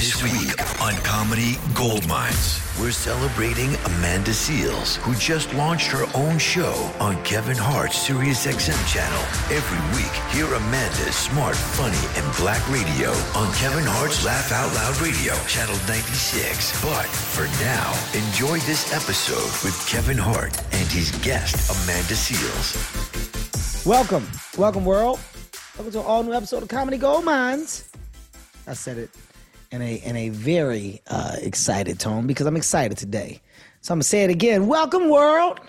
This week on Comedy Gold Minds, we're celebrating Amanda Seales, who just launched her own show on Kevin Hart's SiriusXM channel. Every week, hear Amanda's smart, funny, and black radio on Kevin Hart's Laugh Out Loud Radio, channel 96. But for now, enjoy this episode with Kevin Hart and his guest, Amanda Seales. Welcome, welcome, world. Welcome to an all new episode of Comedy Gold Minds. I said it in a in a very uh, excited tone because I'm excited today. So I'm gonna say it again. Welcome, world,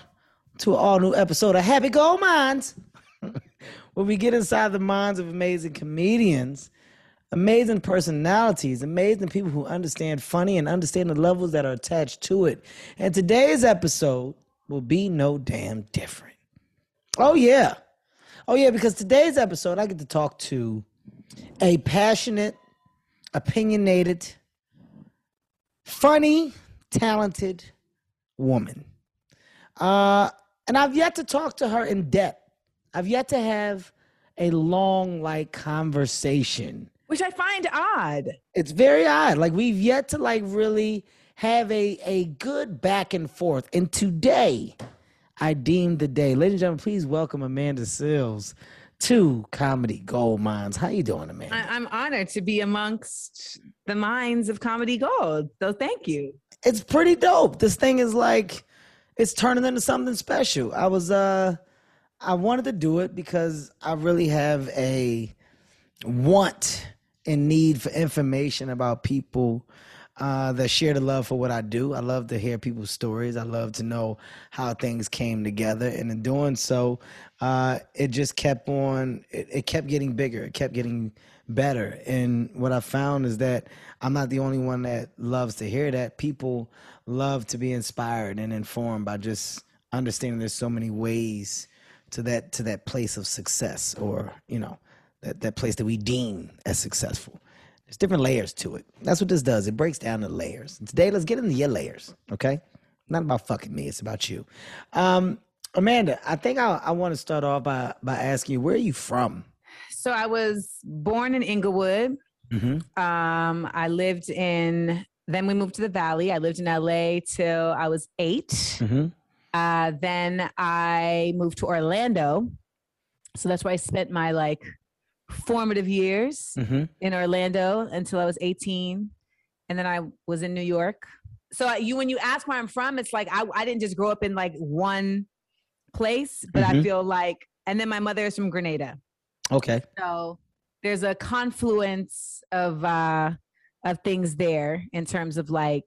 to an all new episode of Happy Gold Mines, where we get inside the minds of amazing comedians, amazing personalities, amazing people who understand funny and understand the levels that are attached to it. And today's episode will be no damn different. Oh yeah, oh yeah, because today's episode I get to talk to a passionate opinionated, funny, talented woman. Uh, and I've yet to talk to her in depth. I've yet to have a long, like, conversation. Which I find odd. It's very odd. Like, we've yet to, like, really have a, a good back and forth. And today, I deemed the day. Ladies and gentlemen, please welcome Amanda Seales to Comedy Gold Minds. How you doing, Amanda? I- I'm honored to be amongst the minds of Comedy Gold. So thank you. It's pretty dope. This thing is like it's turning into something special. I was uh I wanted to do it because I really have a want and need for information about people uh, that share the love for what I do. I love to hear people's stories. I love to know how things came together. And in doing so, uh, it just kept on, it, it kept getting bigger. It kept getting better. And what I found is that I'm not the only one that loves to hear that. People love to be inspired and informed by just understanding there's so many ways to that to that place of success or, you know, that, that place that we deem as successful. There's different layers to it. That's what this does. It breaks down the layers. And today, let's get into your layers, okay? Not about fucking me. It's about you. Um, Amanda, I think I, I want to start off by by asking you, where are you from? So I was born in Inglewood. Mm-hmm. Um, I lived in, then we moved to the Valley. I lived in LA till I was 8 Mm-hmm. Uh, then I moved to Orlando. So that's where I spent my like formative years Mm-hmm. in Orlando until I was 18. And then I was in New York. So you, when you ask where I'm from, it's like I, I didn't just grow up in like one place, but I Mhm. feel like, and then my mother is from Grenada. Okay. So there's a confluence of uh of things there in terms of like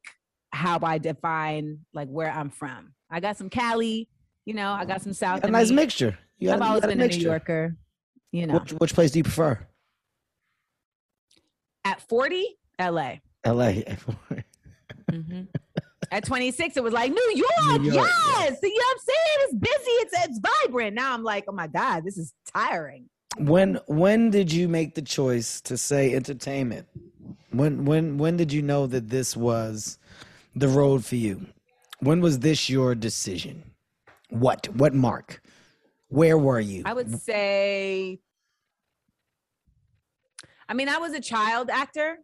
how I define like where I'm from. I got some Cali, you know, I got some South. A nice mixture. You got, I've always got a been a New. Yorker, you know. Which, which place do you prefer? At 40, LA. L.A. hmm At 26, it was like New York, New York, yes. You know what I'm saying? It's busy, it's it's vibrant. Now I'm like, oh my God, this is tiring. when when did you make the choice to say entertainment? When when when did you know that this was the road for you? When was this your decision? What what mark? Where were you? I would say, I mean, I was a child actor,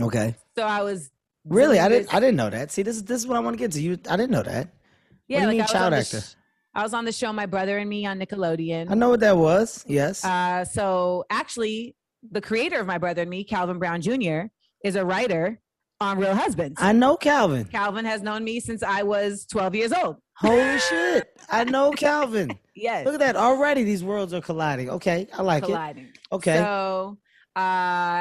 Okay. so I was Really, I didn't I didn't know that. See, this is this is what I want to get to. You I didn't know that. Yeah, what do you like mean child actor? sh- I was on the show My Brother and Me on Nickelodeon. I know what that was. Yes. Uh, so actually, the creator of My Brother and Me, Calvin Brown Jr., is a writer on Real Husbands. I know Calvin. Calvin has known me since I was 12 years old. Holy shit. I know Calvin. Yes. Look at that. Already these worlds are colliding. Okay. I like colliding. it. Okay. So, uh,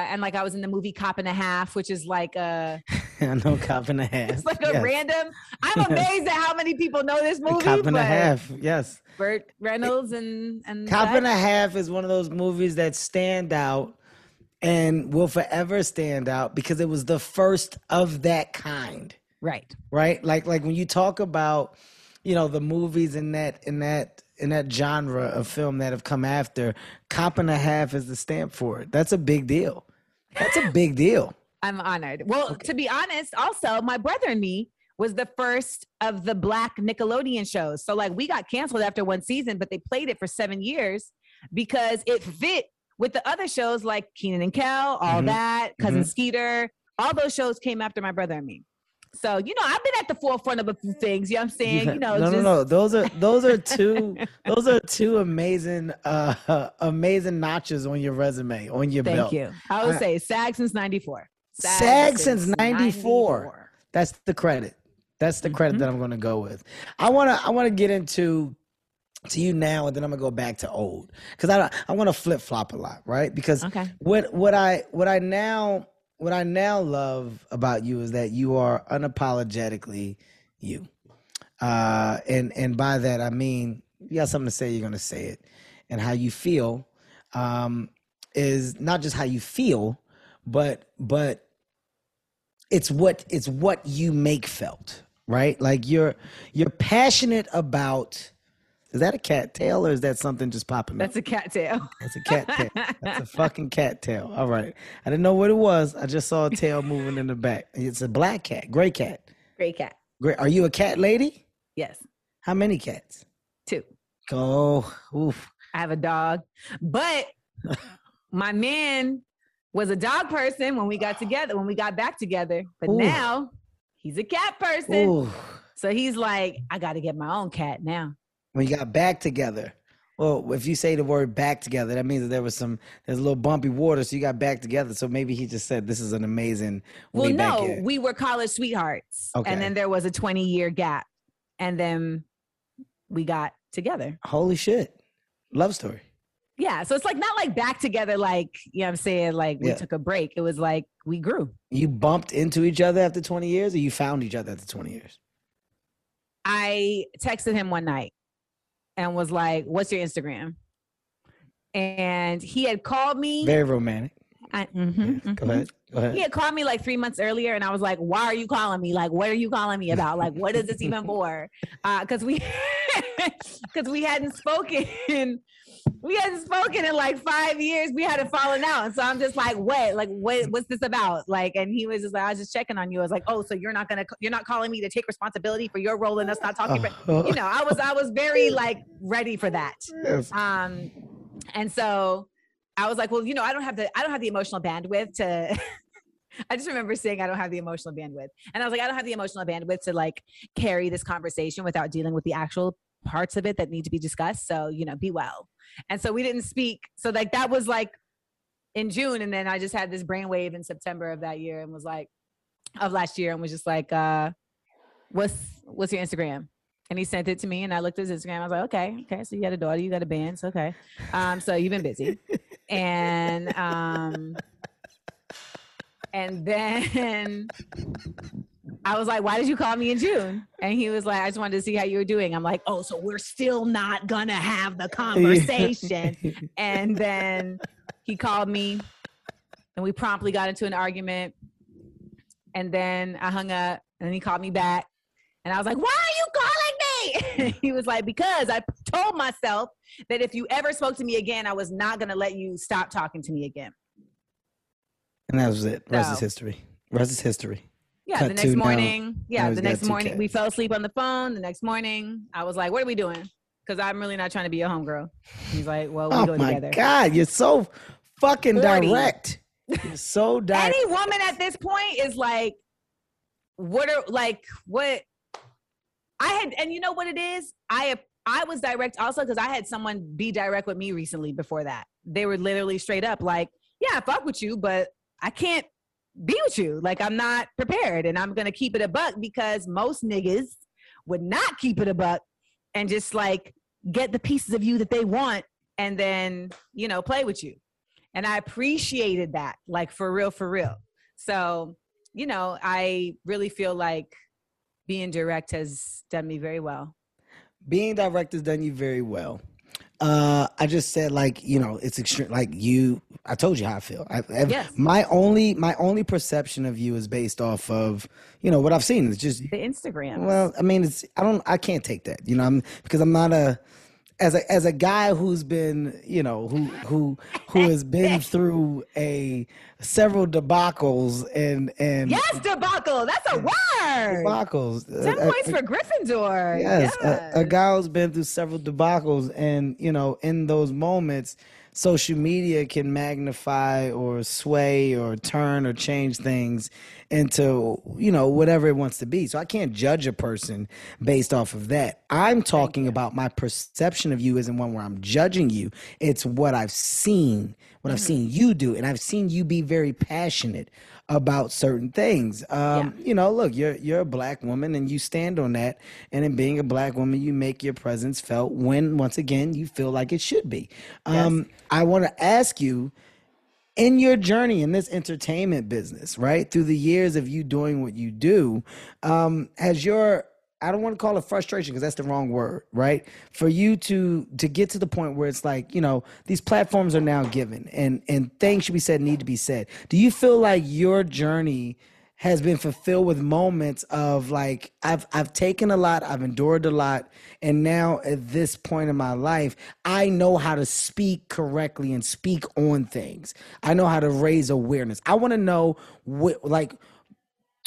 and like I was in the movie Cop and a Half, which is like a, I know Cop and a Half. it's like a Yes. random. I'm amazed at how many people know this movie. Cop and a Half. Yes. Burt Reynolds and and Cop that- and a Half is one of those movies that stand out and will forever stand out because it was the first of that kind. right. right like like when you talk about you know the movies in that in that in that genre of film that have come after cop and a half is the stamp for it that's a big deal that's a big deal I'm honored. Well, to be honest, also my brother and me was the first of the black Nickelodeon shows. So like we got canceled after one season, but they played it for seven years because it fit with the other shows like Kenan and Kel, all Mhm. that, Cousin Mhm. Skeeter. All those shows came after my brother and me. So, you know, I've been at the forefront of a few things. You know what I'm saying? You know, no just, no no those are those are two those are two amazing uh amazing notches on your resume on your Thank belt you. I would say SAG since 94. SAG since 94. That's the credit. That's the credit Mhm. that I'm going to go with. I want to I want to get into to you now and then I'm going to go back to old cuz I I want to flip-flop a lot, right? Because Okay. what what I what I now what I now love about you is that you are unapologetically you. Uh and and by that I mean you got something to say, you're to say it. And how you feel um is not just how you feel, but but it's what it's what you make felt right like you're you're passionate about is that a cat tail or is that something just popping That's up a cattail. that's a cat tail that's a fucking cat tail all right i didn't know what it was i just saw a tail moving in the back it's a black cat gray cat Gray cat. great are you a cat lady Yes. how many cats Two. go oof. I have a dog, but my man was a dog person when we got together, when we got back together. But Ooh. now he's a cat person. Ooh. So he's like, I got to get my own cat now. When you got back together. Well, if you say the word back together, that means that there was some there's a little bumpy water, so you got back together. So maybe he just said this is an amazing Well, no, we were college sweethearts. Okay. And then there was a 20 year gap. And then we got together. Holy shit. Love story. Yeah. So it's like not like back together, like, you know what I'm saying? Like we Yeah. took a break. It was like we grew. You bumped into each other after 20 years or you found each other after 20 years? I texted him one night and was like, What's your Instagram? And he had called me. Very romantic. I, mhm, Go mhm. ahead. Go ahead. He had called me like three months earlier, and I was like, "Why are you calling me? Like, what are you calling me about? Like, what is this even for?" Because we, because we hadn't spoken, we hadn't spoken in like five years. We had a falling out, and so I'm just like, "What? Like, what? What's this about?" Like, and he was just like, "I was just checking on you." I was like, "Oh, so you're not gonna, you're not calling me to take responsibility for your role in us not talking?" Oh. you know, I was, I was very like ready for that. Yes. Um, and so I was like, well, you know, I don't have the I don't have the emotional bandwidth to I just remember saying I don't have the emotional bandwidth. And I was like, I don't have the emotional bandwidth to like carry this conversation without dealing with the actual parts of it that need to be discussed. So, you know, be well. And so we didn't speak. So like that was like in June. And then I just had this brainwave in September of that year and was like, of last year and was just like, uh, what's what's your Instagram? And he sent it to me and I looked at his Instagram. I was like, okay, okay. So you got a daughter, you got a band. So okay. Um, so you've been busy. And um and then I was like, why did you call me in June? And he was like, I just wanted to see how you were doing. I'm like, oh, so we're still not gonna have the conversation. and then he called me and we promptly got into an argument. And then I hung up and he called me back. And I was like, why are you calling me? he was like, because I told myself that if you ever spoke to me again, I was not gonna let you stop talking to me again. And that was it. Rest is history. Rest is history. Yeah, Cut the next morning. now Yeah, the next morning we fell asleep on the phone. The next morning, I was like, "What are we doing?" Because I'm really not trying to be a homegirl. He's like, "Well, we Oh go my. God. You're so fucking 40. direct. You're so direct. Any woman at this point is like, "What are like what?" I had, and you know what it is. I I was direct also because I had someone be direct with me recently. Before that, they were literally straight up like, "Yeah, I fuck with you, but I can't be with you. Like I'm not prepared and I'm gonna keep it a buck because most niggas would not keep it a buck and just like get the pieces of you that they want and then, you know, play with you. And I appreciated that, like for real, for real. So, you know, I really feel like being direct has done me very well. Being direct has done you very well. Uh, I just said like you know it's extreme. Like you, I told you how I feel. I, I- Yes. My only my only perception of you is based off of you know what I've seen. It's just The Instagram. well, I mean, it's I don't I can't take that. You know, I'm because I'm not a as a as a guy who's been you know who who who has been through a several debacles and and yes, debacle. That's a word. debacles. Ten Uh, points for Gryffindor. Yes, Yes. A, a guy who's been through several debacles, and you know, in those moments, social media can magnify or sway or turn or change things into you know whatever it wants to be. So I can't judge a person based off of that. I'm talking about my perception of you isn't one where I'm judging you. It's what I've seen, what I've seen you do, and I've seen you be very passionate about certain things. Um, You know, look, you're you're a black woman, and you stand on that. And in being a black woman, you make your presence felt when, once again, you feel like it should be. Um, I want to ask you in your journey in this entertainment business, right? Through the years of you doing what you do, um, has your I don't want to call it frustration because that's the wrong word, right? For you to to get to the point where it's like, you know, these platforms are now given and and things should be said need to be said. Do you feel like your journey has been fulfilled with moments of like I've I've taken a lot, I've endured a lot, and now at this point in my life, I know how to speak correctly and speak on things. I know how to raise awareness. I want to know what like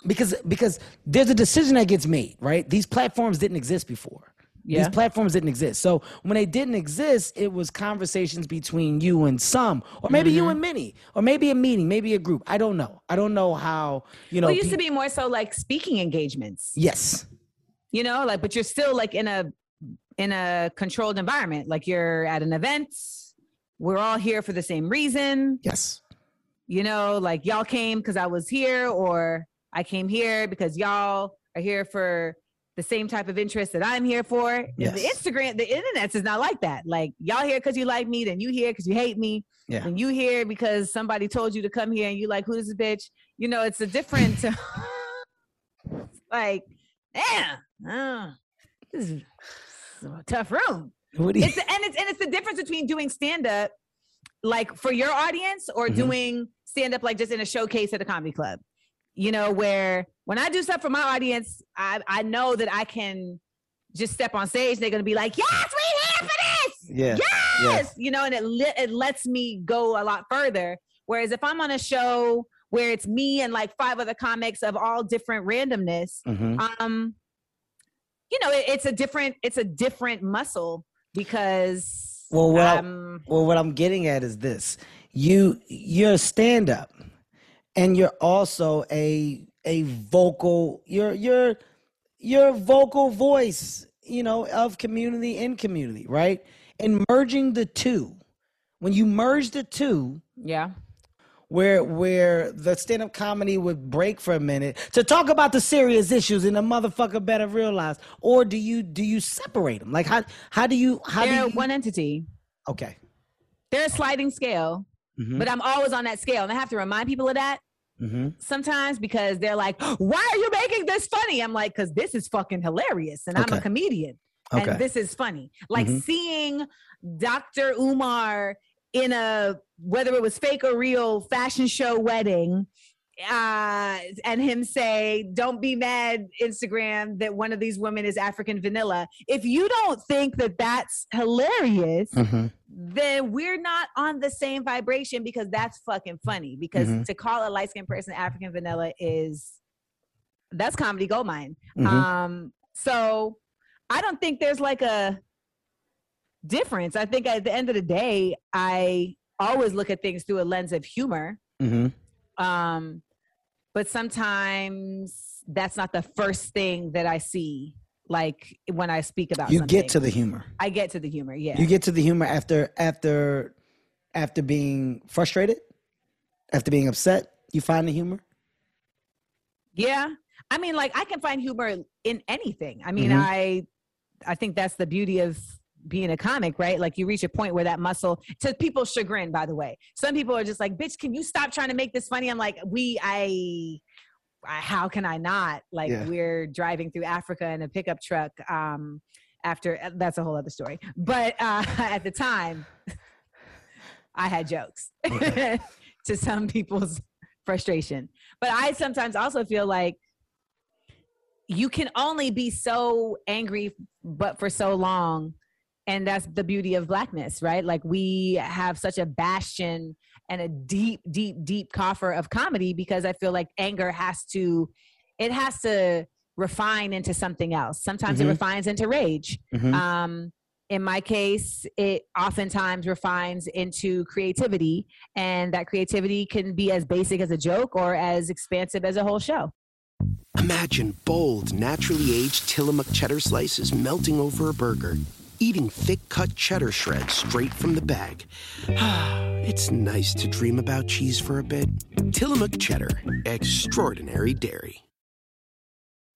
because because there's a decision that gets made, right? These platforms didn't exist before. Yeah. These platforms didn't exist. So when they didn't exist, it was conversations between you and some, or maybe you Mm-hmm. and many, or maybe a meeting, maybe a group. I don't know. I don't know how you know. well, it used to be more so like speaking engagements. yes. you know like but you're still like in a in a controlled environment like you're at an event we're all here for the same reason Yes. you know like y'all came because i was here or i came here because y'all are here for the same type of interest that i'm here for. And the instagram the internet is not like that. Like y'all here because you like me then you here because you hate me. Yeah. and you here because somebody told you to come here and you like who is this bitch? You know it's a different like damn uh, this is a tough room. What do you? it's and it's and it's the difference between doing stand up like for your audience or Mhm. doing stand up like just in a showcase at a comedy club you know where when i do stuff for my audience i i know that i can just step on stage they're gonna be like yes we here for this! Yeah. yes! You know and it li- it lets me go a lot further. Whereas if i'm on a show where it's me and like five other comics of all different randomness Mhm. um you know it, it's a different it's a different muscle because Well, what I- um, Well, what I'm getting at is this: you you're a stand up, and you're also a a vocal. You're you're a vocal voice, you know, of community in community, right? And merging the two, when you merge the two, yeah where where the stand up comedy would break for a minute to talk about the serious issues and the motherfucker better realize, or do you do you separate them? Like how how do you how do they're you? one entity okay. they're a sliding scale Mhm. but i'm always on that scale and i have to remind people of that Mm-hmm. sometimes because they're like why are you making this funny i'm like because this is fucking hilarious and i'm a comedian Okay. and this is funny like Mhm. seeing dr umar in a whether it was fake or real fashion show wedding uh and him say don't be mad instagram that one of these women is african vanilla if you don't think that that's hilarious Mm-hmm. then we're not on the same vibration because that's fucking funny because Mhm. to call a light-skinned person african vanilla is that's comedy gold mine Mhm. um so i don't think there's like a difference i think at the end of the day i always look at things through a lens of humor Mm-hmm. um but sometimes that's not the first thing that i see like when i speak about You something. get to the humor. i get to the humor yeah You get to the humor after after after being frustrated, after being upset. You find the humor. Yeah. I mean, like I can find humor in anything. I mean, Mhm. I I think that's the beauty of being a comic, right? Like you reach a point where that muscle to people's chagrin, by the way. Some people are just like, bitch, can you stop trying to make this funny? I'm like, we I I- how can I not? Like Yeah. we're driving through Africa in a pickup truck. Um, after that's a whole other story. But uh, at the time, I had jokes to some people's frustration. But I sometimes also feel like you can only be so angry, but for so long. And that's the beauty of blackness, right? Like we have such a bastion and a deep, deep, deep coffer of comedy because I feel like anger has to, it has to refine into something else. Sometimes it Mhm. refines into rage. Mhm. Um, in my case, it oftentimes refines into creativity, and that creativity can be as basic as a joke or as expansive as a whole show. Imagine bold, naturally aged Tillamook cheddar slices melting over a burger, eating thick cut cheddar shreds straight from the bag. it's nice to dream about cheese for a bit. Tillamook cheddar, extraordinary dairy.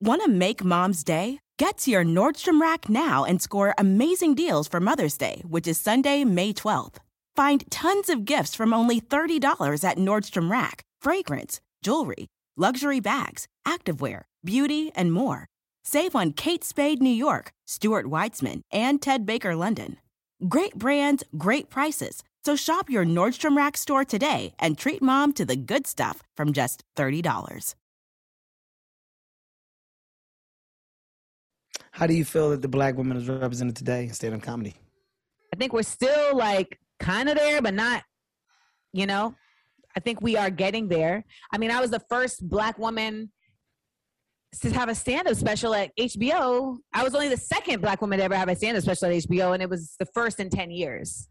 Want to make mom's day? Get to your Nordstrom Rack now and score amazing deals for Mother's Day, which is Sunday, May 12th. Find tons of gifts from only $30 at Nordstrom Rack fragrance, jewelry, luxury bags, activewear, beauty, and more. Save on Kate Spade New York, Stuart Weitzman, and Ted Baker London. Great brands, great prices. So shop your Nordstrom Rack store today and treat mom to the good stuff from just $30. How do you feel that the black woman is represented today in stand-up comedy? I think we're still like kind of there, but not, you know, I think we are getting there. I mean, I was the first black woman to have a stand-up special at HBO. I was only the second black woman to ever have a stand-up special at HBO, and it was the first in 10 years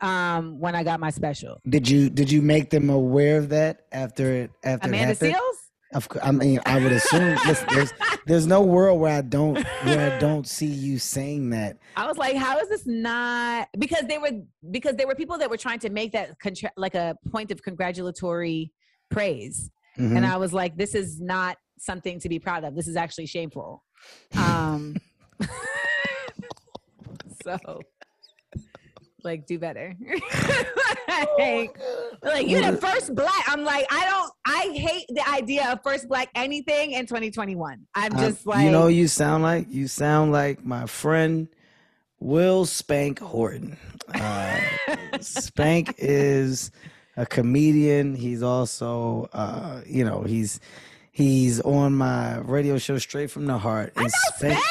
um, when I got my special. Did you did you make them aware of that after it after Amanda it happened? Seales? Of course, I mean, I would assume listen, there's there's no world where I don't where I don't see you saying that. I was like, how is this not? Because they were because there were people that were trying to make that contra- like a point of congratulatory praise, Mhm. and I was like, this is not something to be proud of. This is actually shameful. Um, so, like, do better. like, like you're the first black. I'm like, I don't. I hate the idea of first black anything in 2021. I'm just like, you know, you sound like you sound like my friend Will Spank Horton. Uh, Spank is a comedian. He's also, uh, you know, he's he's on my radio show Straight from the Hart. I know Spank.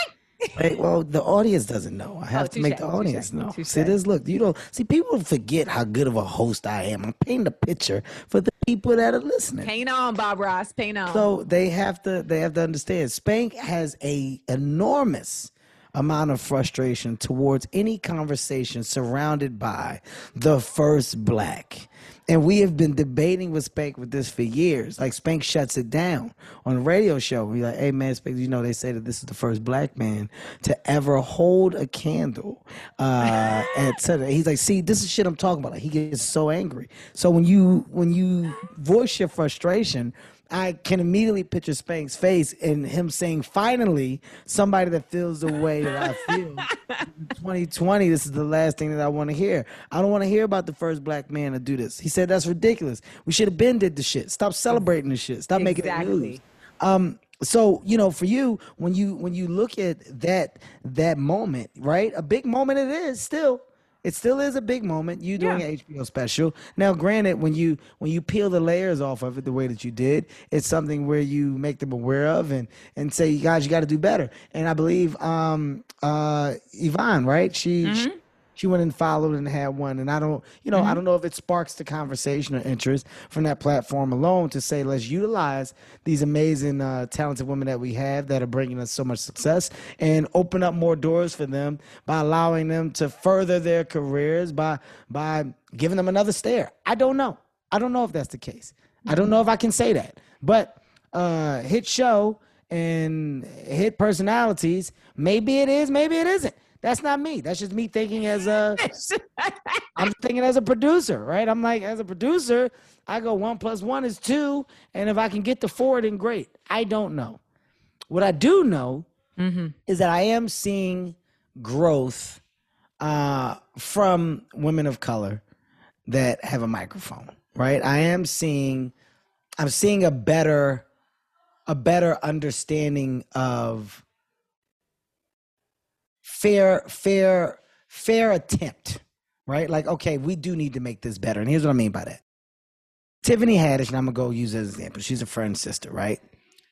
Hey, well, the audience doesn't know. I have Oh, to make touche, the audience know. See this? Look, you don't see. People forget how good of a host I am. I'm painting a picture for the people that are listening. Paint on, Bob Ross. Paint on. So they have to they have to understand Spank has a enormous amount of frustration towards any conversation surrounded by the first black. And we have been debating with Spank with this for years. Like Spank shuts it down on a radio show. We're like, hey man, Spank, you know they say that this is the first black man to ever hold a candle. Uh cetera. He's like, see, this is shit I'm talking about. Like he gets so angry. So when you when you voice your frustration, I can immediately picture Spank's face and him saying, finally, somebody that feels the way that I feel. 2020, this is the last thing that I want to hear. I don't want to hear about the first black man to do this. He said that's ridiculous. We should have been did the shit. Stop celebrating the shit. Stop making it Exactly. news. Um, so you know, for you, when you when you look at that that moment, right? A big moment it is still. It still is a big moment. You doing Yeah. an HBO special. Now, granted, when you when you peel the layers off of it the way that you did, it's something where you make them aware of and and say, you guys, you got to do better. And I believe um uh Yvonne, right? She, she she went and followed and had one. And I don't, you know, I don't know if it sparks the conversation or interest from that platform alone to say let's utilize these amazing, uh, talented women that we have that are bringing us so much success and open up more doors for them by allowing them to further their careers by by giving them another stare. I don't know. I don't know if that's the case. I don't know if I can say that. But uh, hit show and hit personalities, maybe it is, maybe it isn't. That's not me. That's just me thinking as a I'm thinking as a producer, right? I'm like, as a producer, I go one plus one is two. And if I can get to four, then great. I don't know. What I do know is that I am seeing growth uh, from women of color that have a microphone, right? I am seeing, I'm seeing a better, a better understanding of fair, fair, fair attempt, right? Like, okay, we do need to make this better. And here's what I mean by that. Tiffany Haddish, and I'm gonna go use as an example. She's a friend's sister, right?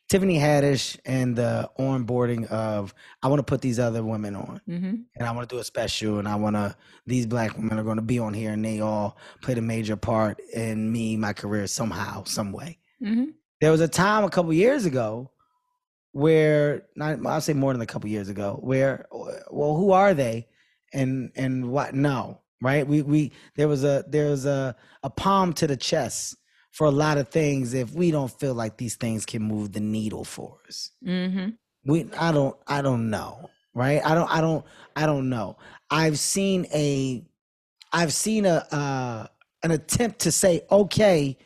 Tiffany Haddish and the onboarding of I want to put these other women on, mm-hmm. and I want to do a special, and I want to these black women are going to be on here, and they all played a major part in me, my career somehow, some way. Mm-hmm. There was a time a couple years ago where not I'll say more than a couple years ago where well who are they and and what no right? We we there was a there was a a palm to the chest for a lot of things if we don't feel like these things can move the needle for us. Mm-hmm. we i don't i don't know right? I don't i don't i don't know. I've seen a i've seen a uh an attempt to say okay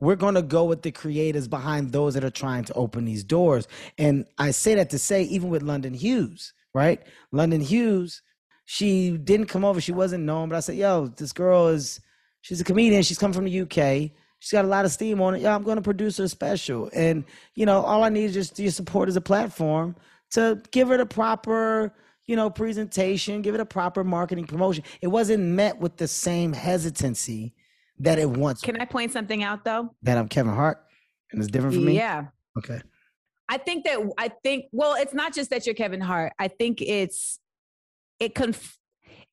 we're going to go with the creators behind those that are trying to open these doors. And i say that to say even with london hughes right? London hughes she didn't come over. She wasn't known but i said yo this girl is she's a comedian. She's come from the uk she's got a lot of steam on it. Yeah i'm going to produce her special. And you know all i need is just your support as a platform to give her the proper you know presentation give it a proper marketing promotion. It wasn't met with the same hesitancy that it once Can I point something out though? that i'm kevin hart and it's different for me Yeah. okay I think that I think well, it's not just that you're Kevin Hart. I think it's it conf-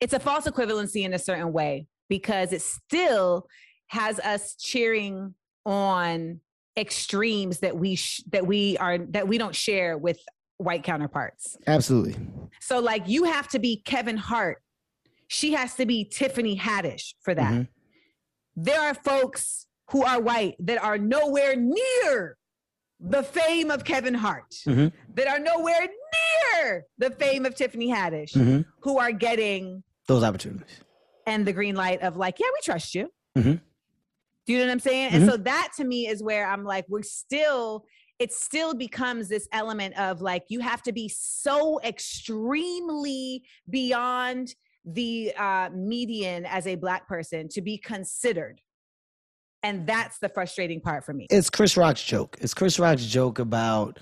it's a false equivalency in a certain way because it still has us cheering on extremes that we sh- that we are that we don't share with white counterparts. absolutely So like you have to be Kevin Hart. She has to be Tiffany Haddish for that. Mhm. There are folks who are white that are nowhere near the fame of Kevin Hart, Mhm. that are nowhere near the fame of Tiffany Haddish, Mhm. who are getting those opportunities and the green light of like, yeah, we trust you. Mhm. Do you know what I'm saying? And so that to me is where I'm like, we're still, it still becomes this element of like, you have to be so extremely beyond the uh, median as a black person to be considered. And that's the frustrating part for me. it's Chris Rock's joke. It's Chris Rock's joke about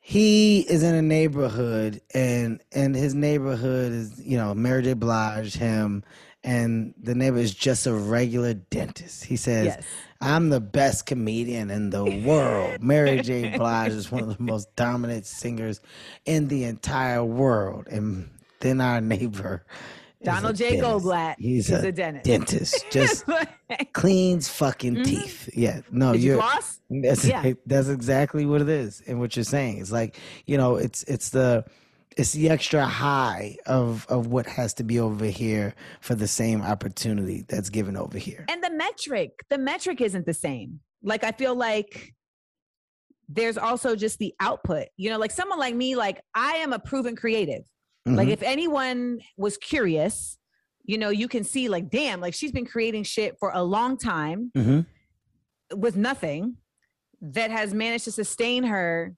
he is in a neighborhood and and his neighborhood is you know Mary J. Blige, him, and the neighbor is just a regular dentist. He says, Yes. "I'm the best comedian in the world." Mary J. Blige is one of the most dominant singers in the entire world, and then our neighbor. Donald J. dentist. Goldblatt He's is a, a dentist. dentist. Just cleans fucking teeth. Yeah, no, Mm-hmm. Did you you're floss? that's Yeah. that's exactly what it is, and what you're saying. It's like you know, it's it's the it's the extra high of of what has to be over here for the same opportunity that's given over here. and the metric the metric isn't the same like i feel like there's also just the output you know like someone like me like i am a proven creative like Mhm. if anyone was curious you know you can see like damn like she's been creating shit for a long time Mhm. with nothing that has managed to sustain her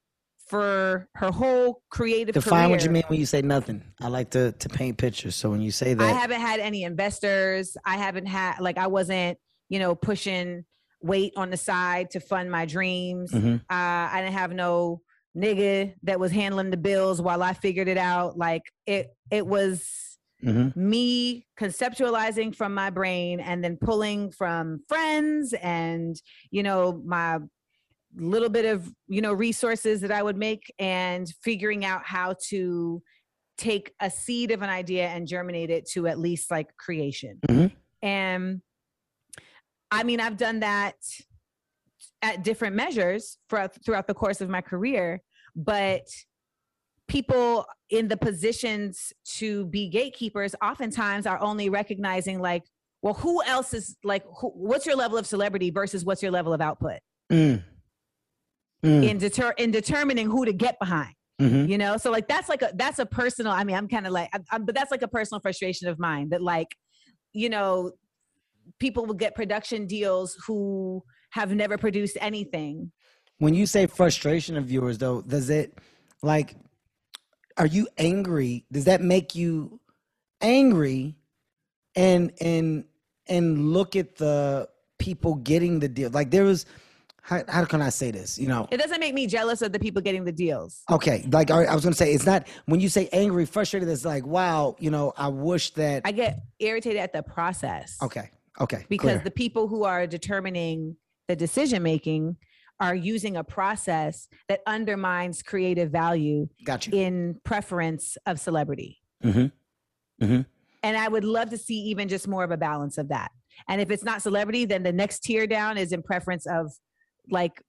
for her whole creative Define what you mean when you say nothing. I like to to paint pictures. So when you say that I haven't had any investors. I haven't had like I wasn't, you know, pushing weight on the side to fund my dreams. Mhm. Uh, I didn't have no nigga that was handling the bills while I figured it out. Like it, it was Mhm. me conceptualizing from my brain and then pulling from friends and you know my little bit of you know resources that I would make and figuring out how to take a seed of an idea and germinate it to at least like creation. Mhm. And I mean, I've done that at different measures for, throughout the course of my career, but people in the positions to be gatekeepers oftentimes are only recognizing like, well, who else is like, who, what's your level of celebrity versus what's your level of output Mm. Mm. in deter in determining who to get behind. Mhm. You know, so like that's like a that's a personal. I mean, I'm kind of like, I'm, I'm- but that's like a personal frustration of mine that like, you know, people will get production deals who have never produced anything. When you say frustration of yours, though, does it like, are you angry? Does that make you angry? And and and look at the people getting the deal. Like there was, how, how can I say this? You know, It doesn't make me jealous of the people getting the deals. okay. Like I I was gonna say, it's not when you say angry, frustrated. It's like, wow, you know, I wish that. I get irritated at the process. okay, okay, because clear. the people who are determining the decision making are using a process that undermines creative value got you. in preference of celebrity. Mm-hmm. Mm-hmm. And I would love to see even just more of a balance of that. And if it's not celebrity, then the next tier down is in preference of like,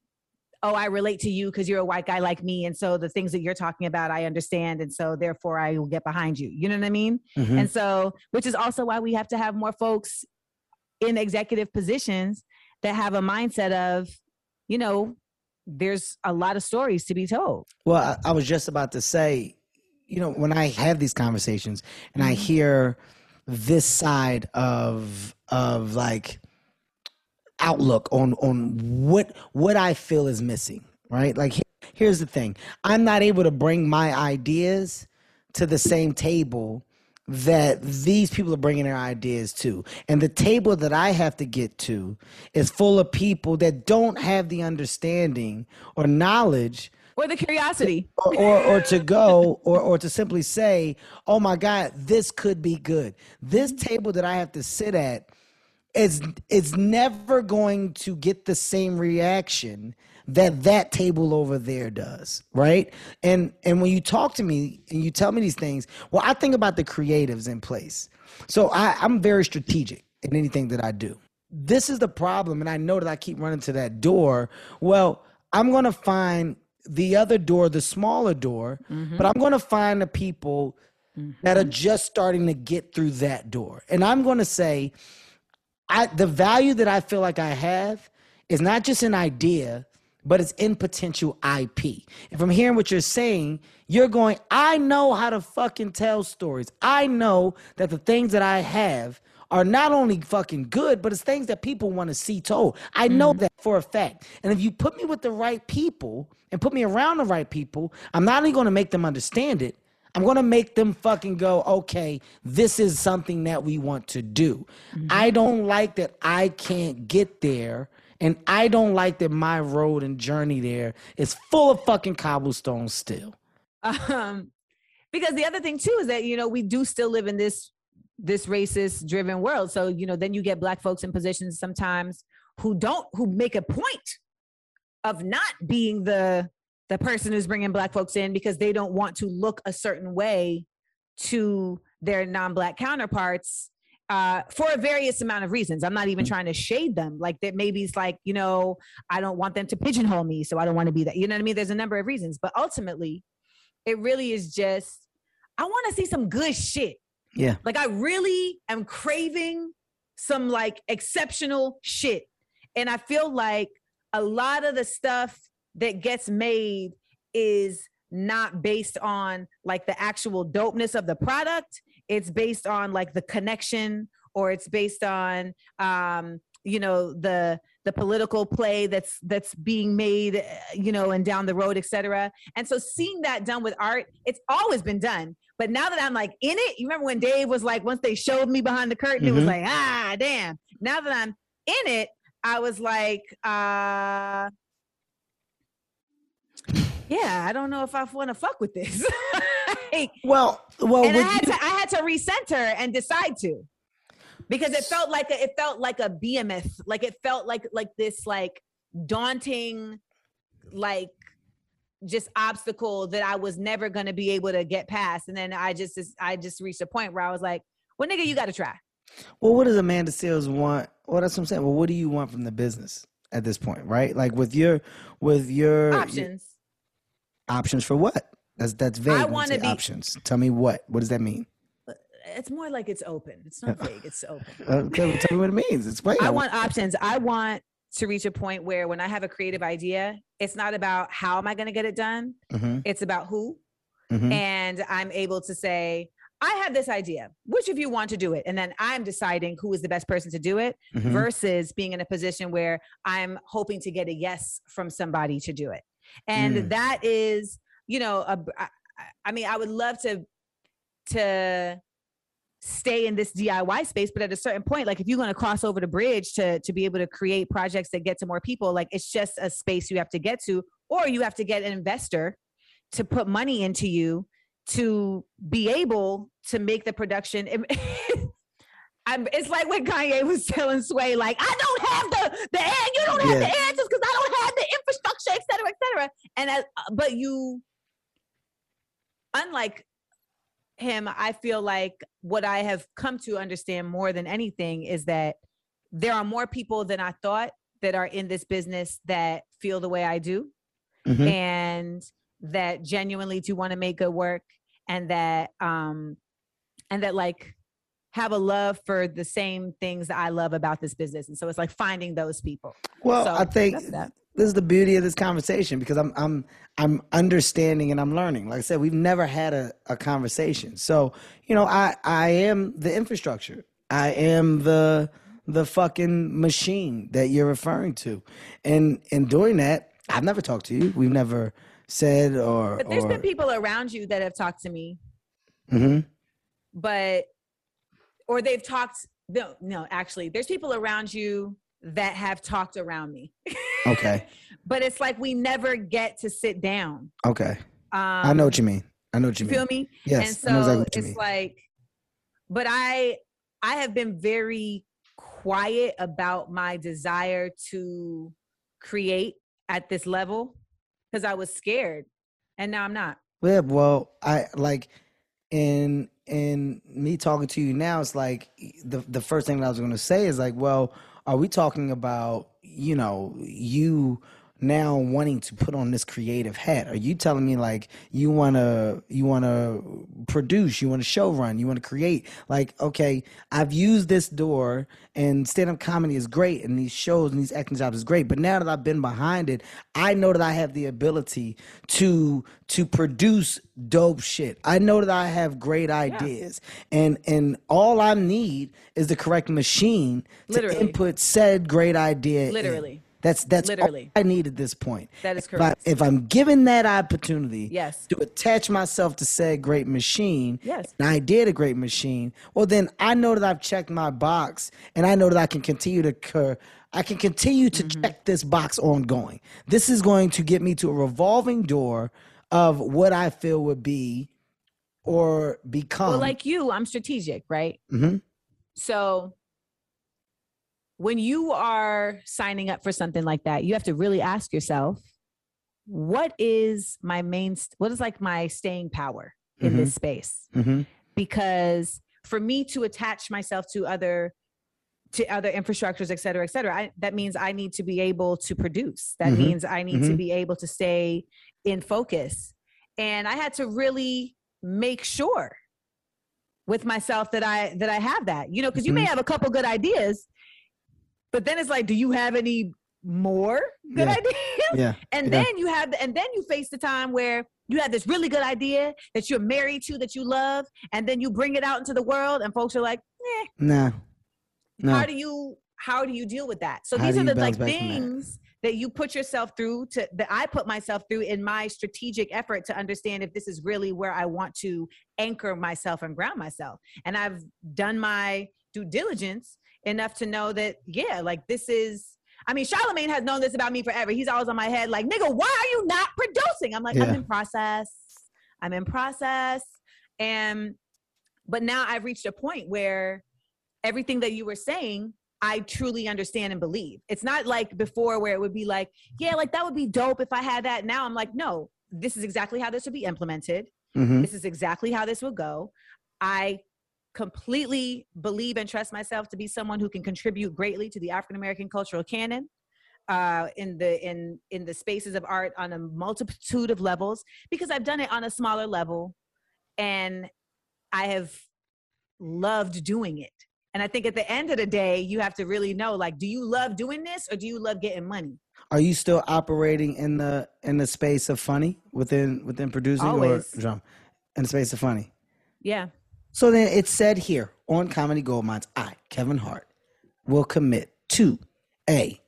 oh, I relate to you because you're a white guy like me. And so the things that you're talking about, I understand. And so therefore I will get behind you. You know what I mean? Mm-hmm. And so, which is also why we have to have more folks in executive positions that have a mindset of, you know, there's a lot of stories to be told. Well, I, I was just about to say, you know, when I have these conversations and I mm-hmm. hear this side of of like outlook on on what what I feel is missing, right? Like here's the thing. I'm not able to bring my ideas to the same table that these people are bringing their ideas to. And the table that I have to get to is full of people that don't have the understanding or knowledge Or the curiosity. or, or, or to go or, or to simply say, oh my God, this could be good. This table that I have to sit at is is never going to get the same reaction that that table over there does right? And and when you talk to me and you tell me these things well i think about the creatives in place. So I, i'm very strategic in anything that i do. This is the problem and i know that i keep running to that door. Well i'm going to find the other door the smaller door mm-hmm. but i'm going to find the people mm-hmm. that are just starting to get through that door. And i'm going to say I the value that I feel like I have is not just an idea, but it's in potential IP. If I'm hearing what you're saying, you're going, I know how to fucking tell stories. I know that the things that I have are not only fucking good, but it's things that people want to see told. I know mm. that for a fact. And if you put me with the right people and put me around the right people, I'm not only going to make them understand it, I'm going to make them fucking go, okay, this is something that we want to do. Mm-hmm. I don't like that I can't get there. And I don't like that my road and journey there is full of fucking cobblestones still. Um, because the other thing too is that, you know, we do still live in this this racist driven world. So, you know, then you get black folks in positions sometimes who don't who make a point of not being the the person who's bringing black folks in because they don't want to look a certain way to their non-black counterparts uh, for a various amount of reasons. I'm not even trying to shade them. Like that maybe it's like, you know, I don't want them to pigeonhole me, so I don't want to be that. You know what I mean? There's a number of reasons, but ultimately, it really is just I want to see some good shit. Yeah. Like I really am craving some like exceptional shit. And I feel like a lot of the stuff that gets made is not based on like the actual dopeness of the product. It's based on like the connection or it's based on um you know the the political play that's that's being made uh, you know and down the road etc and so seeing that done with art it's always been done. But now that i'm like in it you remember when dave was like once they showed me behind the curtain it was Mhm. like ah damn. Now that i'm in it i was like uh yeah i don't know if i want to fuck with this Like, Well, well, and I had you- to I had to recenter and decide to because it felt like a, it felt like a behemoth like it felt like like this like daunting like just obstacle that I was never going to be able to get past and then I just I just reached a point where I was like well nigga you got to try Well, what does Amanda Seales want? Well, that's what I'm saying. Well, what do you want from the business at this point, right? Like with your with your your- options options for what? That's that's vague. when you wanna be- options. Tell me what. What does that mean? it's more like it's open it's not vague it's open okay, tell, me what it means. Explain. I want options I want to reach a point where when I have a creative idea, it's not about how am I going to get it done. Mm-hmm. It's about who. Mm-hmm. And I'm able to say, I have this idea. Which of you want to do it? And then I'm deciding who is the best person to do it Mhm. versus being in a position where I'm hoping to get a yes from somebody to do it. And Mm. that is, you know, a, I, I- mean, I would love to to stay in this DIY space, but at a certain point, like if you're going to cross over the bridge to to be able to create projects that get to more people, like it's just a space you have to get to, or you have to get an investor to put money into you to be able to make the production. I'm, it's like when Kanye was telling Sway, like, I don't have the the you don't have Yeah. the answers because I don't have the infrastructure, et cetera, et cetera. And as, but you, unlike him, I feel like what I have come to understand more than anything is that there are more people than I thought that are in this business that feel the way I do Mhm. and that genuinely do want to make good work and that um and that like have a love for the same things that I love about this business. And so it's like finding those people. Well, So, I think that. This is the beauty of this conversation because I'm I'm I'm understanding and I'm learning. Like I said, we've never had a, a conversation. So, you know, I I am the infrastructure. I am the the fucking machine that you're referring to. And in doing that, I've never talked to you. We've never said or But there's or been people around you that have talked to me, Mm-hmm. but or they've talked no, no, actually, there's people around you that have talked around me. Okay. but it's like we never get to sit down. Okay. Um, I know what you mean. I know what you, you feel me? Yes, and so exactly it's mean. like but i i have been very quiet about my desire to create at this level because i was scared and now i'm not Yeah, well, I like in in me talking to you now, it's like the the first thing that I was gonna say is like, well, are we talking about, you know, you now wanting to put on this creative hat? Are you telling me like you wanna you wanna produce, you wanna show run, you wanna create? Like, okay, I've used this door and stand-up comedy is great and these shows and these acting jobs is great, but now that I've been behind it, I know that I have the ability to to produce dope shit. I know that I have great ideas. And and all I need is the correct machine to input said great idea. in. That's that's Literally. all I need at this point. That is If I- correct. If, I'm given that opportunity Yes. to attach myself to said great machine, Yes. and I did a great machine, well then I know that I've checked my box and I know that I can continue to cur- I can continue to Mm-hmm. check this box ongoing. This is going to get me to a revolving door of what I feel would be or become well like you i'm strategic right Mhm. so when you are signing up for something like that you have to really ask yourself what is my main what is like my staying power in this space Mhm. because for me to attach myself to other to other infrastructures et cetera et cetera I, that means i need to be able to produce that Mhm. means i need to Mhm. be able to stay in focus and i had to really make sure with myself that i that i have that you know because you may Mhm. have a couple good ideas but then it's like do you have any more good Yeah. ideas Yeah. and Yeah. then you have and then you face the time where you have this really good idea that you're married to that you love and then you bring it out into the world and folks are like eh, Nah. No. how do you how do you deal with that so How these are the like bounce back from that? things that you put yourself through to that i put myself through in my strategic effort to understand if this is really where i want to anchor myself and ground myself and i've done my due diligence enough to know that yeah like this is I mean, Charlemagne has known this about me forever. He's always on my head, like, nigga, why are you not producing? I'm like, I'm in process. I'm in process. And, but now I've reached a point where everything that you were saying, I truly understand and believe. It's not like before where it would be like, yeah, like that would be dope if I had that. Now I'm like, no, this is exactly how this would be implemented. Mhm. This is exactly how this would go. I completely believe and trust myself to be someone who can contribute greatly to the African American cultural canon uh, in the in in the spaces of art on a multitude of levels because I've done it on a smaller level, and I have loved doing it. And I think at the end of the day, you have to really know like, do you love doing this or do you love getting money? Are you still operating in the in the space of funny within within producing Always. or drum? In the space of funny. Yeah. So then it's said here on Comedy Gold Minds, I, Kevin Hart, will commit to a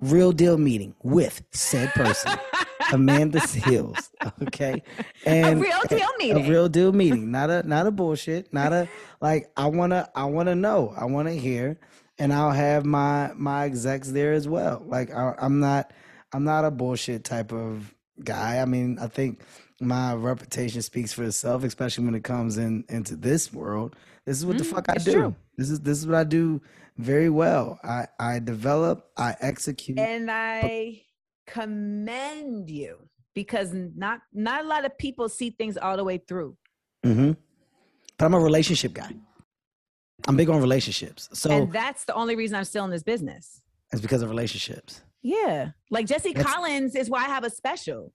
real deal meeting with said person, Amanda Seales. Okay. And a real deal meeting. A real deal meeting. Not a not a bullshit. Not a like I wanna I wanna know. I wanna hear. And I'll have my my execs there as well. Like I, I'm not I'm not a bullshit type of guy. I mean, I think my reputation speaks for itself, especially when it comes in into this world. This is what the fuck I do. true. This is this is what I do very well. I I develop, I execute. And I commend you because not not a lot of people see things all the way through. hmm But I'm a relationship guy. I'm big on relationships, so and that's the only reason I'm still in this business. it's because of relationships. Yeah. Like Jesse That's- Collins is why I have a special.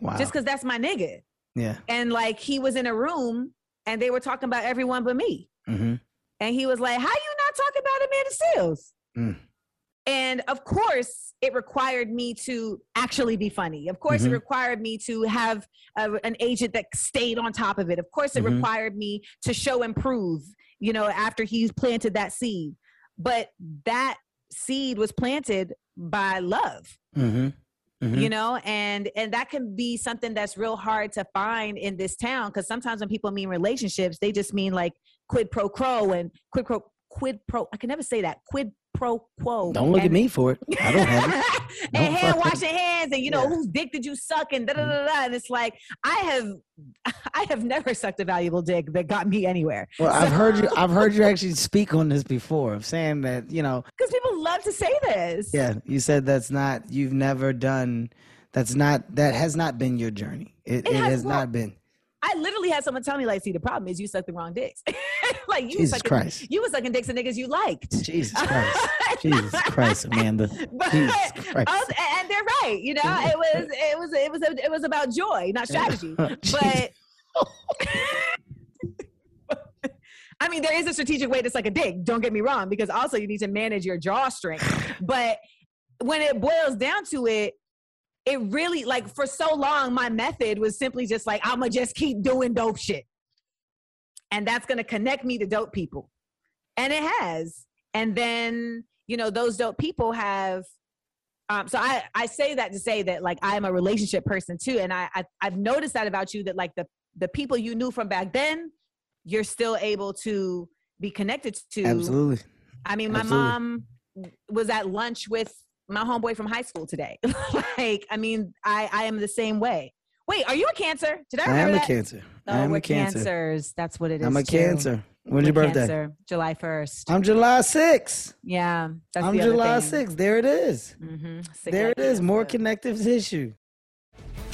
Wow. Just because that's my nigga. yeah. And like he was in a room and they were talking about everyone but me. hmm And he was like, How you not talking about Amanda Seales? Mm. And of course, it required me to actually be funny. Of course, it Mhm. required me to have a, an agent that stayed on top of it. Of course, it Mhm. required me to show and prove, you know, after he planted that seed. But that seed was planted by love hmm hmm you know and and that can be something that's real hard to find in this town because sometimes when people mean relationships they just mean like quid pro quo and quid pro quid pro i can never say that quid pro quo Don't look at me for it. I don't have it. and Don't hand fucking- washing hands and you know Yeah. Mm-hmm. whose dick did you suck and da da da da and it's like i have i have never sucked a valuable dick that got me anywhere Well, I've heard you. I've heard you actually speak on this before, of saying that you know, because people love to say this yeah, you said that's not. You've never done. That's not. That has not been your journey. It, It it, has- has not been. I literally had someone tell me like, see, the problem is you suck the wrong dicks. like you Jesus sucking, Christ. you were sucking dicks and niggas you liked. Jesus Christ. Jesus Christ, Amanda. But Jesus oh, Christ. Was- and they're right, you know. It was it was it was it was about joy, not strategy. But I mean, there is a strategic way to suck a dick. Don't get me wrong, because also you need to manage your drawstring. But when it boils down to it, it really like for so long, my method was simply just like I'm gonna just keep doing dope shit, and that's gonna connect me to dope people, and it has. And then you know those dope people have. Um, so I I say that to say that like I'm a relationship person too, and I, I I've noticed that about you that like the the people you knew from back then, you're still able to be connected to. Absolutely. I mean, my Absolutely. mom was at lunch with my homeboy from high school today. like, I mean, I I am the same way. Wait, are you a Cancer? Did I remember I remember am a cancer. Oh, I am we're a cancer. cancers. That's what it is. I'm a too. cancer. When's your birthday? Cancer, July first. I'm July 6th. yeah, that's I'm the July thing. 6th. There it is. Mm-hmm. There it is. More connective tissue.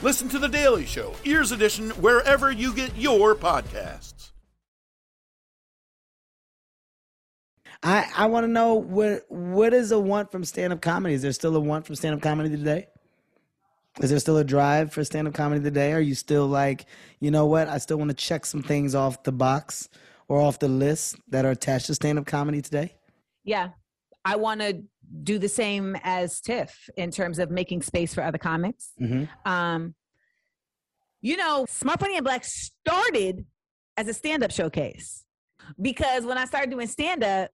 Listen to The Daily Show, Ears Edition, wherever you get your podcasts. I, I want to know what what is a want from stand up comedy? Is there still a want from stand up comedy today? Is there still a drive for stand up comedy today? Are you still like, you know what? I still want to check some things off the box or off the list that are attached to stand up comedy today? Yeah, I want to do the same as Tiff in terms of making space for other comics. Mhm. Um, you know, Smart Funny and Black started as a stand-up showcase because when I started doing stand-up,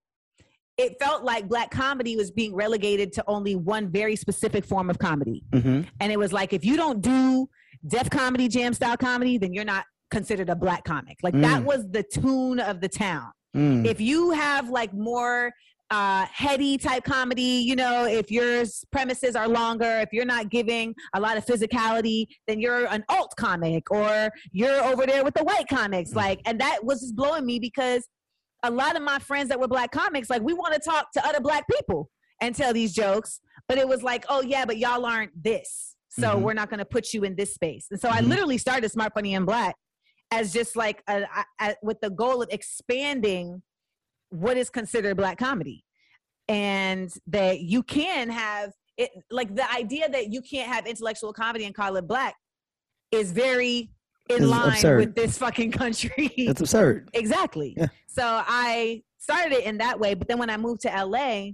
it felt like black comedy was being relegated to only one very specific form of comedy. Mm-hmm. And it was like, if you don't do Def comedy, jam style comedy, then you're not considered a black comic. Like that Mm. was the tune of the town. Mm. If you have like more uh heady type comedy, you know, if your premises are longer, if you're not giving a lot of physicality, then you're an alt comic or you're over there with the white comics. Like, and that was just blowing me because a lot of my friends that were black comics, like we want to talk to other black people and tell these jokes, but it was like, oh yeah, but y'all aren't this, so Mhm. we're not going to put you in this space. And so I Mhm. literally started Smart Funny and Black as just like a, a, a- with the goal of expanding what is considered black comedy, and that you can have it like the idea that you can't have intellectual comedy and call it black is very in It's line absurd. with this fucking country. It's absurd. Exactly. Yeah. So I started it in that way, but then when I moved to LA,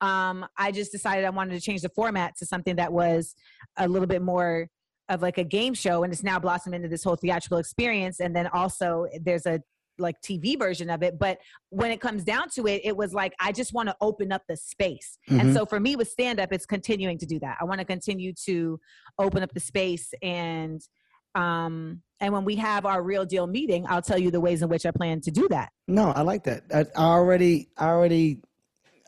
um, I just decided I wanted to change the format to something that was a little bit more of like a game show, and it's now blossomed into this whole theatrical experience. And then also there's a like TV version of it. But when it comes down to it, it was like I just want to open up the space. And Mhm. so for me with stand up, it's continuing to do that. I want to continue to open up the space and um and when we have our real deal meeting, I'll tell you the ways in which I plan to do that. No, I like that. I, I already, I already,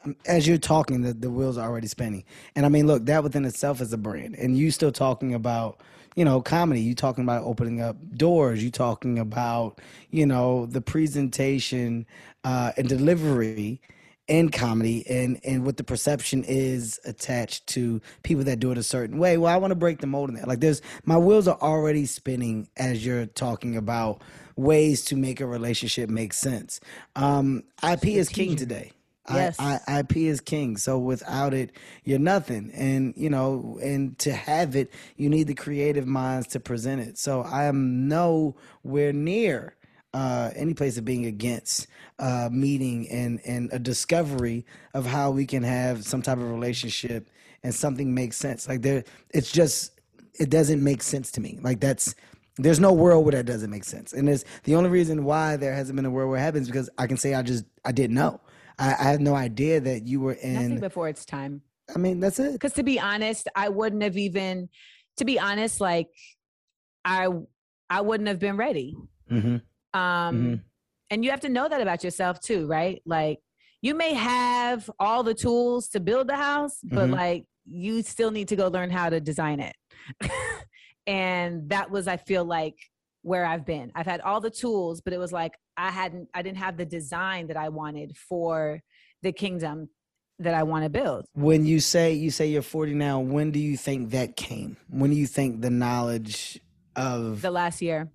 um, as you're talking, the, the wheels are already spinning. And I mean, look, that within itself is a brand. And you still talking about, you know, comedy. You talking about opening up doors. You talking about, you know, the presentation uh, and delivery in comedy and and what the perception is attached to people that do it a certain way. Well, I want to break the mold in that. Like there's my wheels are already spinning as you're talking about ways to make a relationship make sense. Um, IP is king today. Yes. I, I, IP is king. So without it, you're nothing. And you know, and to have it, you need the creative minds to present it. So I am nowhere near uh, any place of being against uh, meeting and and a discovery of how we can have some type of relationship and something makes sense. Like there, it's just it doesn't make sense to me. Like that's there's no world where that doesn't make sense. And it's the only reason why there hasn't been a world where it happens because I can say I just I didn't know. I, I had no idea that you were in. Nothing in. before it's time. I mean, that's it. Because to be honest, I wouldn't have even. To be honest, like I, I wouldn't have been ready. Mm-hmm. Um, Mhm. and you have to know that about yourself too, right? Like you may have all the tools to build the house, but Mhm. like you still need to go learn how to design it. and that was, I feel like, where I've been. I've had all the tools, but it was like I hadn't, I didn't have the design that I wanted for the kingdom that I want to build. When you say you say you're 40 now, when do you think that came? When do you think the knowledge of The last year.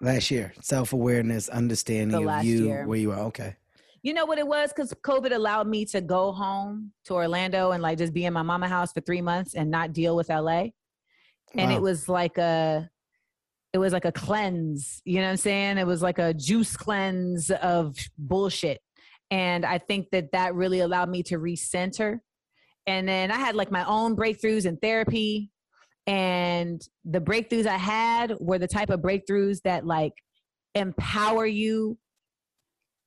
last year, self awareness, understanding The of you, year. where you are? Okay. You know what it was? Because COVID allowed me to go home to Orlando and like just be in my mama house for three months and not deal with LA. And Wow. it was like a it was like a cleanse, you know what I'm saying? It was like a juice cleanse of bullshit. And I think that that really allowed me to recenter. And then I had like my own breakthroughs in therapy. And the breakthroughs I had were the type of breakthroughs that like empower you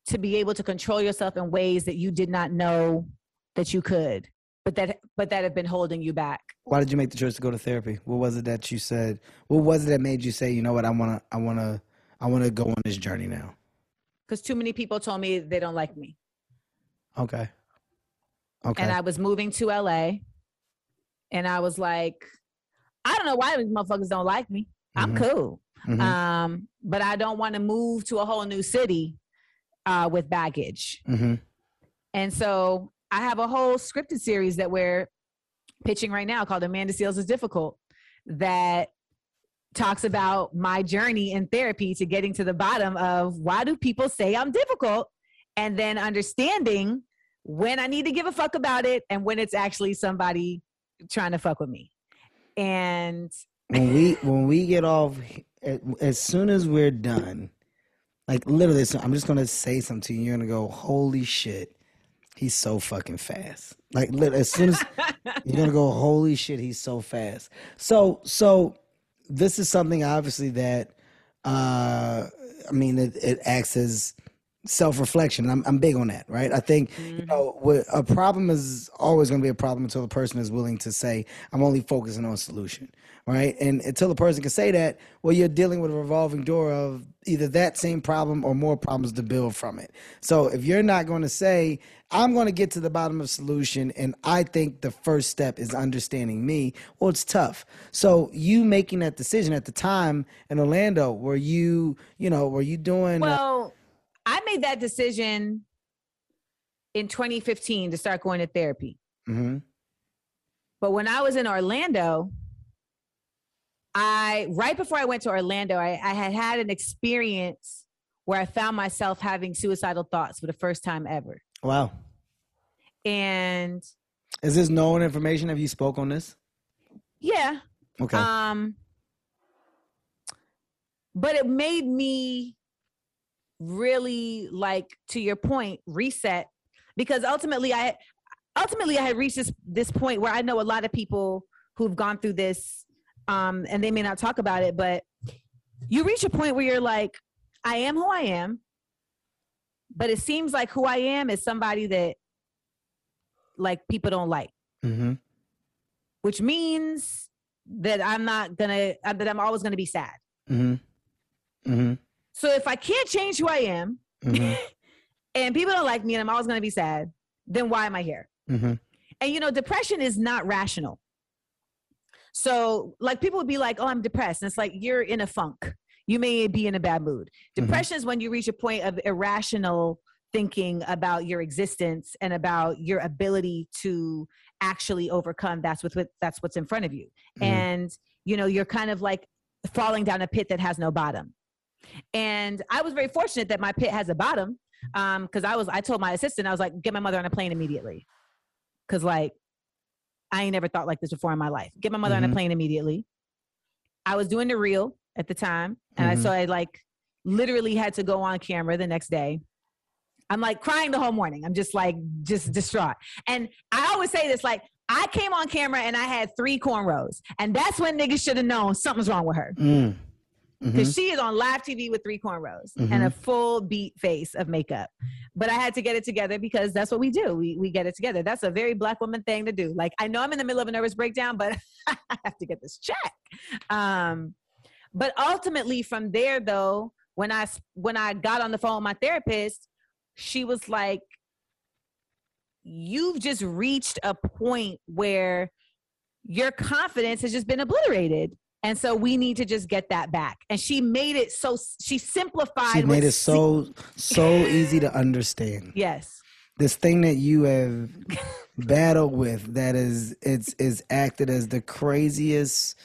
to be able to control yourself in ways that you did not know that you could but that but that have been holding you back Why did you make the choice to go to therapy? What was it that you said? What was it that made you say, you know what, I wanna I wanna I wanna go on this journey now? because too many people told me they don't like me Okay. Okay. and i was moving to la and i was like i don't know why these motherfuckers don't like me i'm Mhm. cool Mhm. um but i don't want to move to a whole new city uh with baggage mm-hmm. And so I have a whole scripted series that we're pitching right now called Amanda Seales is Difficult that talks about my journey in therapy to getting to the bottom of why do people say I'm difficult and then understanding when I need to give a fuck about it and when it's actually somebody trying to fuck with me. And when we when we get off as- soon as we're done like literally so i'm just gonna say something to you you're gonna go holy shit he's so fucking fast. Like as soon as you're gonna go holy shit he's so fast. So so this is something obviously that uh i mean it, it acts as self-reflection. I'm, I'm big on that right? I think you know what a problem is always going to be a problem until the person is willing to say i'm only focusing on a solution right? And until the person can say that well you're dealing with a revolving door of either that same problem or more problems to build from it. So if you're not going to say i'm going to get to the bottom of solution and i think the first step is understanding me well it's tough so you making that decision at the time in orlando were you you know were you doing uh, well, I made that decision in 2015 to start going to therapy. Mm-hmm. But when I was in Orlando, I right before I went to Orlando, I, I had had an experience where I found myself having suicidal thoughts for the first time ever. Wow. And Is this known information? Have you spoke on this? yeah, Okay. um, but it made me really like to your point reset because ultimately I ultimately I had reached this this point where I know a lot of people who've gone through this um and they may not talk about it but you reach a point where you're like I am who I am but it seems like who I am is somebody that like people don't like mm-hmm. which means that I'm not gonna uh, that I'm always gonna be sad Mm-hmm. Mm-hmm. so if I can't change who I am Mm-hmm. and people don't like me and I'm always gonna be sad then why am I here mm-hmm. And you know, depression is not rational. So, like, people would be like, "Oh, I'm depressed," and it's like you're in a funk. You may be in a bad mood. Mhm. Depression is when you reach a point of irrational thinking about your existence and about your ability to actually overcome that's with that's what's in front of you. Mhm. And you know, you're kind of like falling down a pit that has no bottom. And I was very fortunate that my pit has a bottom because I was I told my assistant I was like, "Get my mother on a plane immediately." Cause like I ain't never thought like this before in my life. Get my mother on Mhm. a plane immediately. I was doing the Real at the time. And I Mhm. so I like literally had to go on camera the next day. I'm like crying the whole morning. I'm just like just distraught. And I always say this like I came on camera and I had three cornrows. And that's when niggas should have known something's wrong with her. Mm. Because Mhm. she is on live TV with three cornrows and a full beat face of makeup. But I had to get it together because that's what we do. We we get it together. That's a very black woman thing to do. Like I know I'm in the middle of a nervous breakdown, but I have to get this check. Um, but ultimately, from there though, when I when I got on the phone with my therapist, she was like, "You've just reached a point where your confidence has just been obliterated." And so we need to just get that back. And she made it so she simplified. She made it so so easy to understand. yes. This thing that you have battled with that is it's is acted as the craziest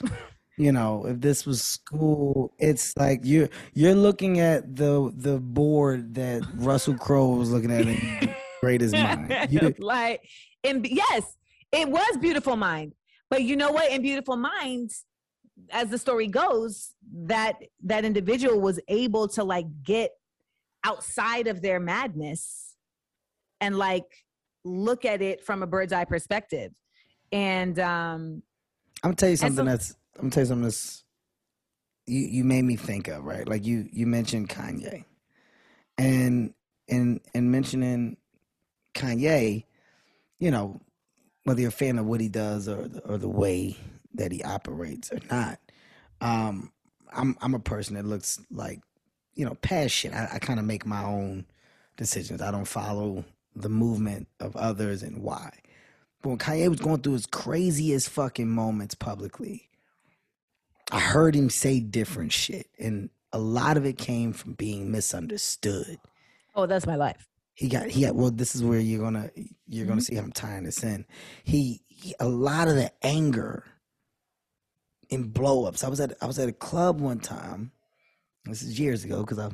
you know, if this was school, it's like you're you're looking at the the board that Russell Crowe was looking at in Greatest Mind. You, like, and yes, it was Beautiful Mind. But you know what? In Beautiful Minds, as the story goes, that that individual was able to like get outside of their madness and like look at it from a bird's eye perspective. And um I'm gonna tell you something so- that's I'm gonna tell you something you you made me think of right. Like you you mentioned Kanye, and and and mentioning Kanye, you know, whether you're a fan of what he does or the, or the way that he operates or not, um, I'm I'm a person that looks like you know past shit. I, I kind of make my own decisions. I don't follow the movement of others and why. But when Kanye was going through his craziest fucking moments publicly, I heard him say different shit. And a lot of it came from being misunderstood. oh, that's my life. He got he got well, this is where you're gonna you're gonna mm-hmm. see how I'm tying this in. He, he a lot of the anger in blow ups. I was at I was at a club one time. This is years ago because I,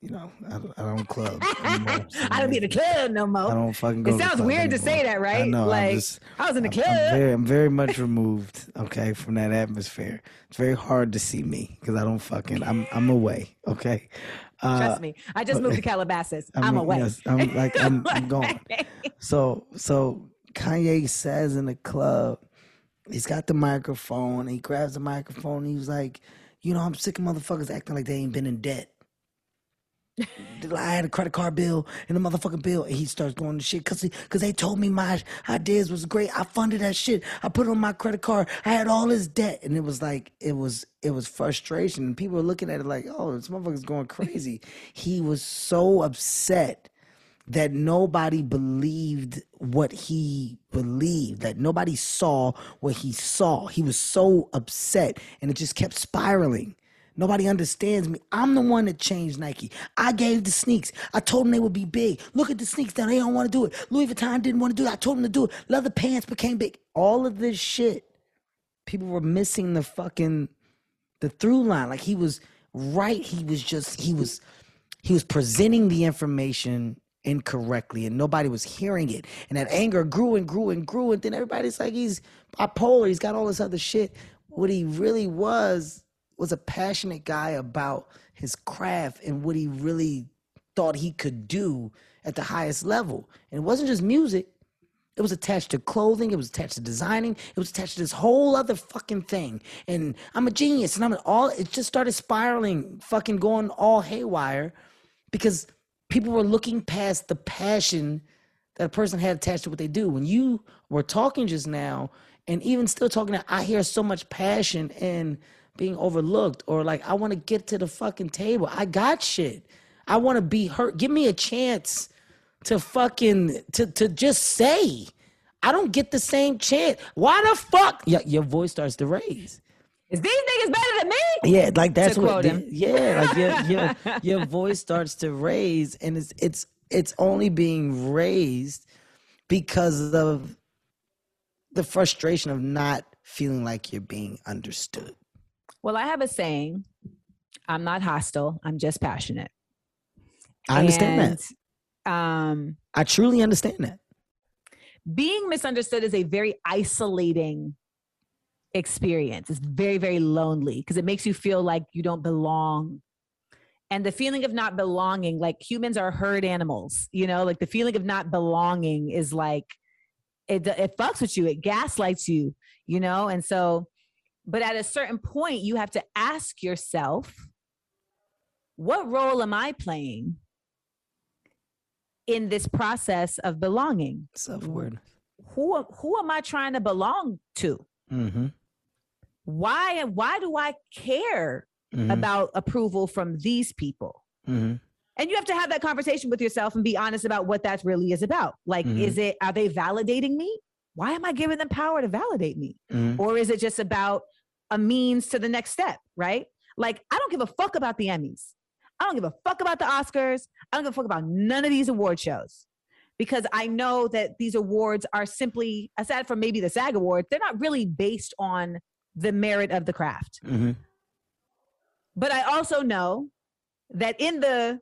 you know, I, don't- I don't club. anymore. I don't be in the club no more. I don't fucking go. It sounds weird to say that, I right? know. I'm like just- I was in the club. I'm very, I'm very much removed, okay, from that atmosphere. It's very hard to see me because I don't fucking. I'm I'm away, okay. Uh, Trust me. I just moved to Calabasas. I I'm away. yes, I'm like I'm, I'm gone. So so Kanye says in the club, he's got the microphone. He grabs the microphone. He was like, you know, I'm sick of motherfuckers acting like they ain't been in debt. I had a credit card bill and a motherfucking bill, and he starts going to shit because because they told me my ideas was great. I funded that shit. I put it on my credit card. I had all this debt, and it was like it was it was frustration. And people were looking at it like, oh, this motherfucker's going crazy. he was so upset that nobody believed what he believed, that nobody saw what he saw. He was so upset, and it just kept spiraling. Nobody understands me. I'm the one that changed Nike. I gave the sneaks. I told them they would be big. Look at the sneaks now. They don't want to do it. Louis Vuitton didn't want to do it. I told them to do it. Leather pants became big. All of this shit. People were missing the fucking the through line. Like he was right. He was just he was he was presenting the information incorrectly and nobody was hearing it. And that anger grew and grew and grew. And then everybody's like, he's bipolar, he's got all this other shit. What he really was was a passionate guy about his craft and what he really thought he could do at the highest level. And it wasn't just music. It was attached to clothing. It was attached to designing. It was attached to this whole other fucking thing. And I'm a genius. And I'm an all. It just started spiraling, fucking going all haywire, because people were looking past the passion that a person had attached to what they do. When you were talking just now, and even still talking, I hear so much passion and being overlooked, or like I want to get to the fucking table. I got shit. I want to be hurt. Give me a chance to fucking to to just say. I don't get the same chance. Why the fuck? Your, your voice starts to raise. Is these niggas better than me? Yeah, like that's To what. Yeah, like your your your voice starts to raise, and it's it's it's only being raised because of the frustration of not feeling like you're being understood. Well, I have a saying I'm not hostile, I'm just passionate. I understand that. that. Um, I truly understand that. being misunderstood is a very isolating experience. It's very, very lonely because it makes you feel like you don't belong. And the feeling of not belonging, like humans are herd animals, you know, like the feeling of not belonging is like it it fucks with you, it gaslights you, you know, and so but at a certain point you have to ask yourself what role am I playing in this process of belonging? Self awareness. who who am I trying to belong to? Mm-hmm. Why why do I care Mhm. about approval from these people? Mm-hmm. And you have to have that conversation with yourself and be honest about what that really is about. Like, Mhm. is it are they validating me? Why am I giving them power to validate me? Mhm. Or is it just about a means to the next step, right? Like, I don't give a fuck about the Emmys. I don't give a fuck about the Oscars. I don't give a fuck about none of these award shows because I know that these awards are simply, aside from maybe the SAG Awards, they're not really based on the merit of the craft. Mm-hmm. But I also know that in the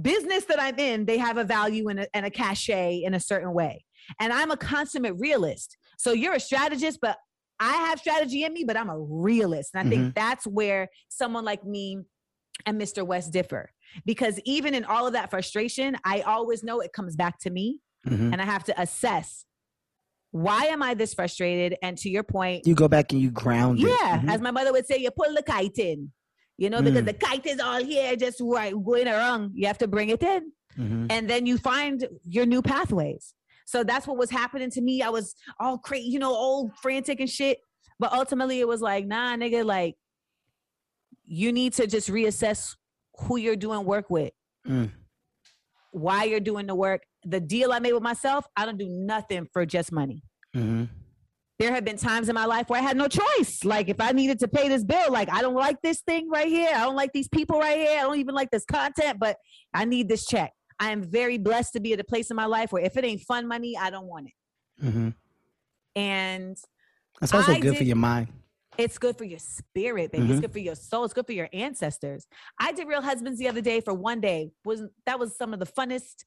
business that I'm in, they have a value and a, and a cachet in a certain way. And I'm a consummate realist. So you're a strategist, but I have strategy in me, but I'm a realist. And I think that's where someone like me and Mr. West differ. Because even in all of that frustration, I always know it comes back to me Mm-hmm. and I have to assess why am I this frustrated? And to your point, You go back and you ground it. yeah, Mhm. as my mother would say, you pull the kite in. You know, because Mm. the kite is all here, just right, going around. You have to bring it in, Mhm. and then you find your new pathways. So that's what was happening to me. I was all crazy, you know, all frantic and shit. But ultimately, it was like, nah, nigga, like you need to just reassess who you're doing work with, Mm. why you're doing the work. The deal I made with myself, I don't do nothing for just money Mhm. there have been times in my life where I had no choice. Like if I needed to pay this bill, like I don't like this thing right here. I don't like these people right here. I don't even like this content, but I need this check. I am very blessed to be at a place in my life where if it ain't fun money, I don't want it. Mhm. And That's also I good for your mind. it's good for your spirit, baby. It's Mhm. good for your soul. It's good for your ancestors. I did Real Husbands the other day for one day. Wasn't that was some of the funnest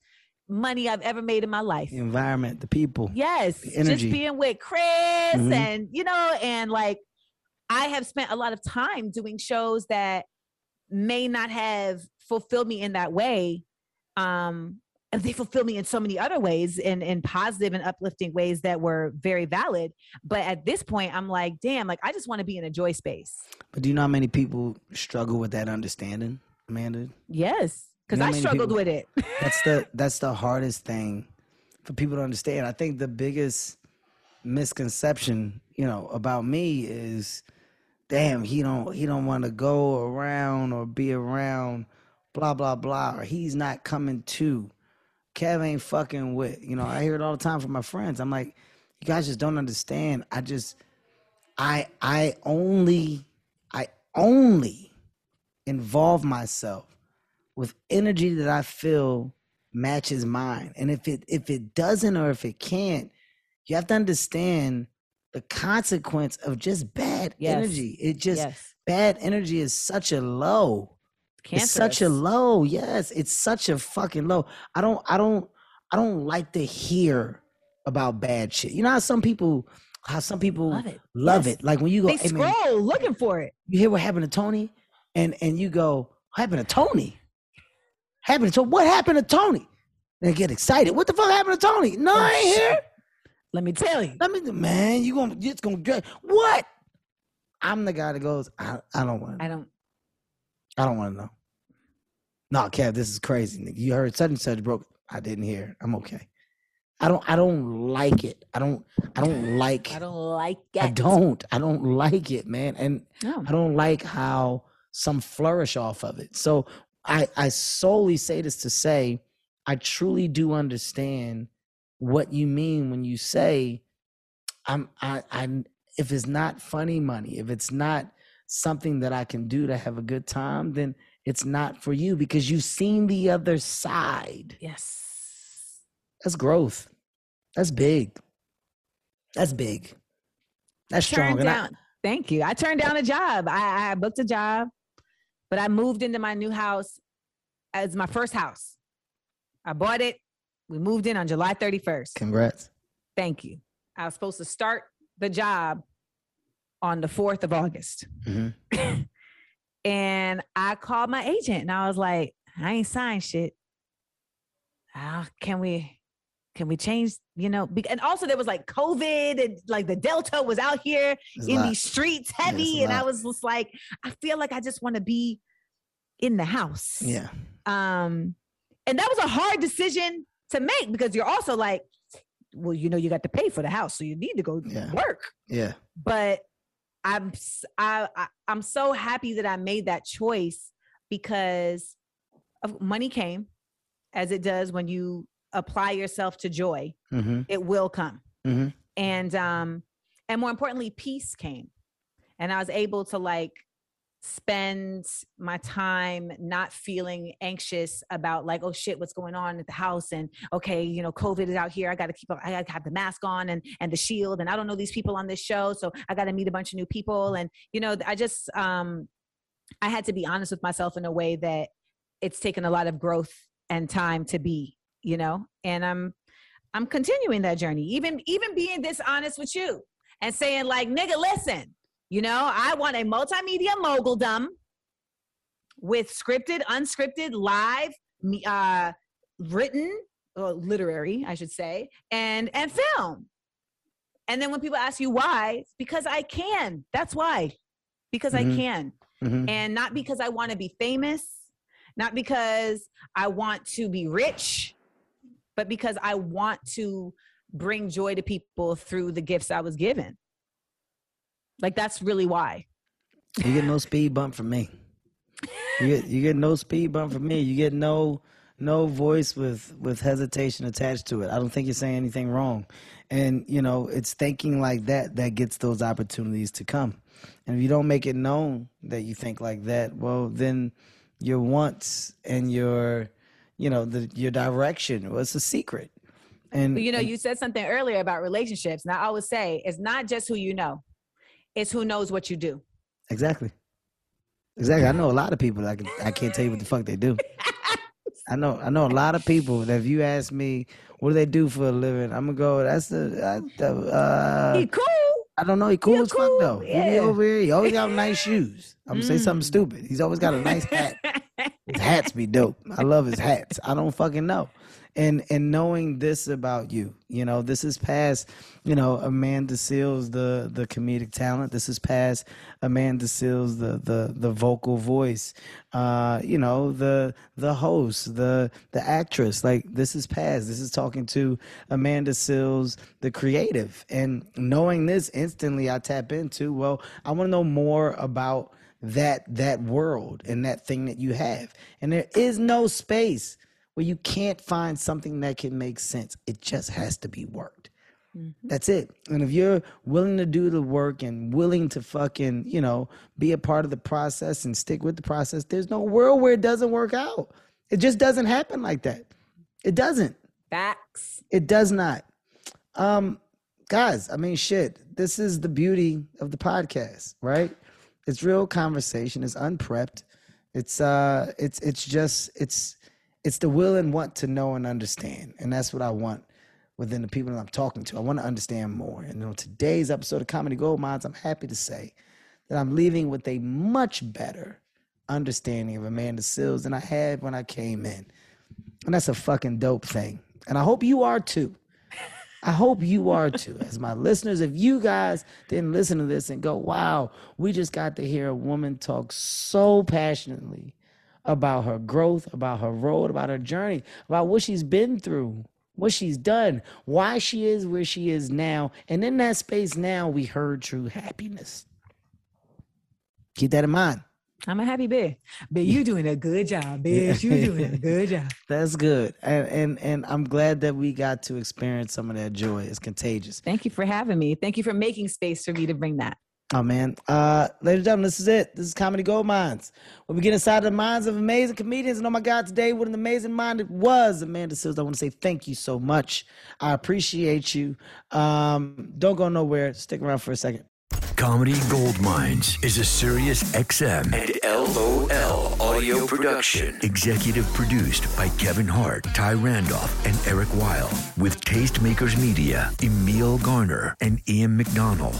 money I've ever made in my life. The environment, the people. Yes, the energy. just being with Chris Mhm. and you know, and like I have spent a lot of time doing shows that may not have fulfilled me in that way. Um, and they fulfill me in so many other ways, in in positive and uplifting ways that were very valid. But at this point, I'm like, damn, like I just want to be in a joy space. But do you know how many people struggle with that understanding, Amanda? Yes, because You know I struggled people- with it. That's the that's the hardest thing for people to understand. I think the biggest misconception, you know, about me is damn, he don't he don't want to go around or be around blah blah blah or he's not coming to. Kev ain't fucking with. You know, I hear it all the time from my friends. I'm like, you guys just don't understand. I just I I only I only involve myself with energy that I feel matches mine. And if it if it doesn't or if it can't, you have to understand the consequence of just bad Yes. energy. It just yes. bad energy is such a low. It's such a low. Yes, it's such a fucking low. I don't I don't I don't like to hear about bad shit. You know how some people how some people Love it. love Yes. it. Like when you go, They "Hey, man, scroll looking for it. you hear what happened to Tony? And and you go, what happened to Tony? Happened to what happened to Tony? They get excited. What the fuck happened to Tony? No, oh, I ain't here. Let me tell you. Let me man, you gonna it's gonna get what? I'm the guy that goes, I, I don't want I don't. I don't want to know. No, Kev, this is crazy. nigga. You heard such and such broke. I didn't hear. I'm okay. I don't. I don't like it. I don't. I don't like. I don't like it. I don't. I don't like it, man. And No. I don't like how some flourish off of it. So I I solely say this to say I truly do understand what you mean when you say I'm I I if it's not funny money, if it's not something that I can do to have a good time, then it's not for you because you've seen the other side. Yes. That's growth. That's big. That's big. That's strong. And I- Thank you. I turned down a job. I, I booked a job, but I moved into my new house as my first house. I bought it. We moved in on July 31st. congrats. Thank you. I was supposed to start the job on the 4th of August. Mhm. and I called my agent and I was like, I ain't signed shit. Can we can we change, you know? And also there was like COVID and like the Delta was out here It's in these streets Yeah, heavy. and I was just like, I feel like I just want to be in the house. Yeah. Um, and that was a hard decision to make because you're also like, well, you know, you got to pay for the house, so you need to go Yeah. work. Yeah. But I'm I, I I'm so happy that I made that choice because of money came, as it does when you apply yourself to joy. Mm-hmm. It will come Mhm. and um and more importantly peace came and i was able to like spend my time not feeling anxious about like oh shit what's going on at the house? and okay you know covid is out here. I got to keep i got to have the mask on and and the shield and i don't know these people on this show so i got to meet a bunch of new people. And you know i just um i had to be honest with myself in a way that it's taken a lot of growth and time to be you know? And i'm I'm continuing that journey, even even being dishonest with you and saying like, nigga, listen, you know, I want a multimedia moguldom with scripted, unscripted, live, uh, written, literary, I should say, and and film. And then when people ask you why, it's because I can. That's why, because Mhm. I can Mm-hmm. and not because I want to be famous, not because I want to be rich, but because I want to bring joy to people through the gifts I was given. Like that's really why. You get no speed bump from me. You get you get no speed bump from me. You get no no voice with with hesitation attached to it. I don't think you're saying anything wrong. And you know, it's thinking like that that gets those opportunities to come. And if you don't make it known that you think like that, well then your wants and your you know, the your direction was a secret. And But you know, and- you said something earlier about relationships. And I always say it's not just who you know, it's who knows what you do. Exactly. Exactly. I know a lot of people I, can, I can't tell you what the fuck they do. I know I know a lot of people that if you ask me what do they do for a living, I'm gonna go. That's the. Uh, he cool. I don't know. He cool he as cool, fuck though. He over here. He always got nice shoes. I'm gonna say something Mm. stupid. He's always got a nice hat. His hats be dope. I love his hats. I don't fucking know. And and knowing this about you, you know, this is past, you know, Amanda Seales, the the comedic talent. This is past Amanda Seales, the the the vocal voice. Uh, you know, the the host, the the actress. Like this is past. This is talking to Amanda Seales, the creative. And knowing this instantly I tap into, well, I want to know more about that that world and that thing that you have and there is no space where you can't find something that can make sense it just has to be worked That's it. And if you're willing to do the work and willing to fucking, you know, be a part of the process and stick with the process, there's no world where it doesn't work out. It just doesn't happen like that. It doesn't. Facts. It does not. Um, guys, I mean, shit. This is the beauty of the podcast, right? It's real conversation. It's unprepped. It's uh, it's it's just it's it's the will and want to know and understand, and that's what I want within the people that I'm talking to. I want to understand more. And on today's episode of Comedy Gold Minds, I'm happy to say that I'm leaving with a much better understanding of Amanda Seales than I had when I came in. And that's a fucking dope thing. And I hope you are too. I hope you are too. As my listeners, if you guys didn't listen to this and go, wow, we just got to hear a woman talk so passionately about her growth, about her road, about her journey, about what she's been through, what she's done, why she is where she is now. And in that space now, we heard true happiness. Keep that in mind. I'm a happy bear. But you doing a good job, bitch. You doing a good job. That's good. And, and and I'm glad that we got to experience some of that joy. It's contagious. Thank you for having me. Thank you for making space for me to bring that. Oh man. Uh ladies and gentlemen, this is it. This is Comedy Gold Minds. Where we get inside the minds of amazing comedians. And oh my God, today what an amazing mind it was. Amanda Seales, I want to say thank you so much. I appreciate you. Um, don't go nowhere. Stick around for a second. Comedy Gold Minds is a Sirius XM and LOL audio production. Executive produced by Kevin Hart, Ty Randolph, and Eric Weil. With Tastemakers Media, Emil Garner, and Ian McDonald.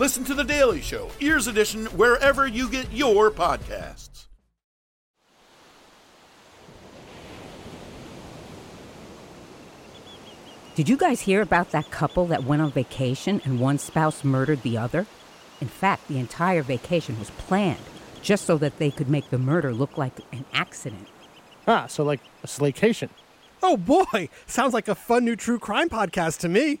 Listen to The Daily Show, Ears Edition, wherever you get your podcasts. Did you guys hear about that couple that went on vacation and one spouse murdered the other? In fact, the entire vacation was planned just so that they could make the murder look like an accident. Ah, so like a slaycation. Oh boy, sounds like a fun new true crime podcast to me.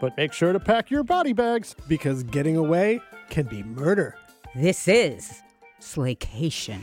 But make sure to pack your body bags. Because getting away can be murder. This is Slaycation.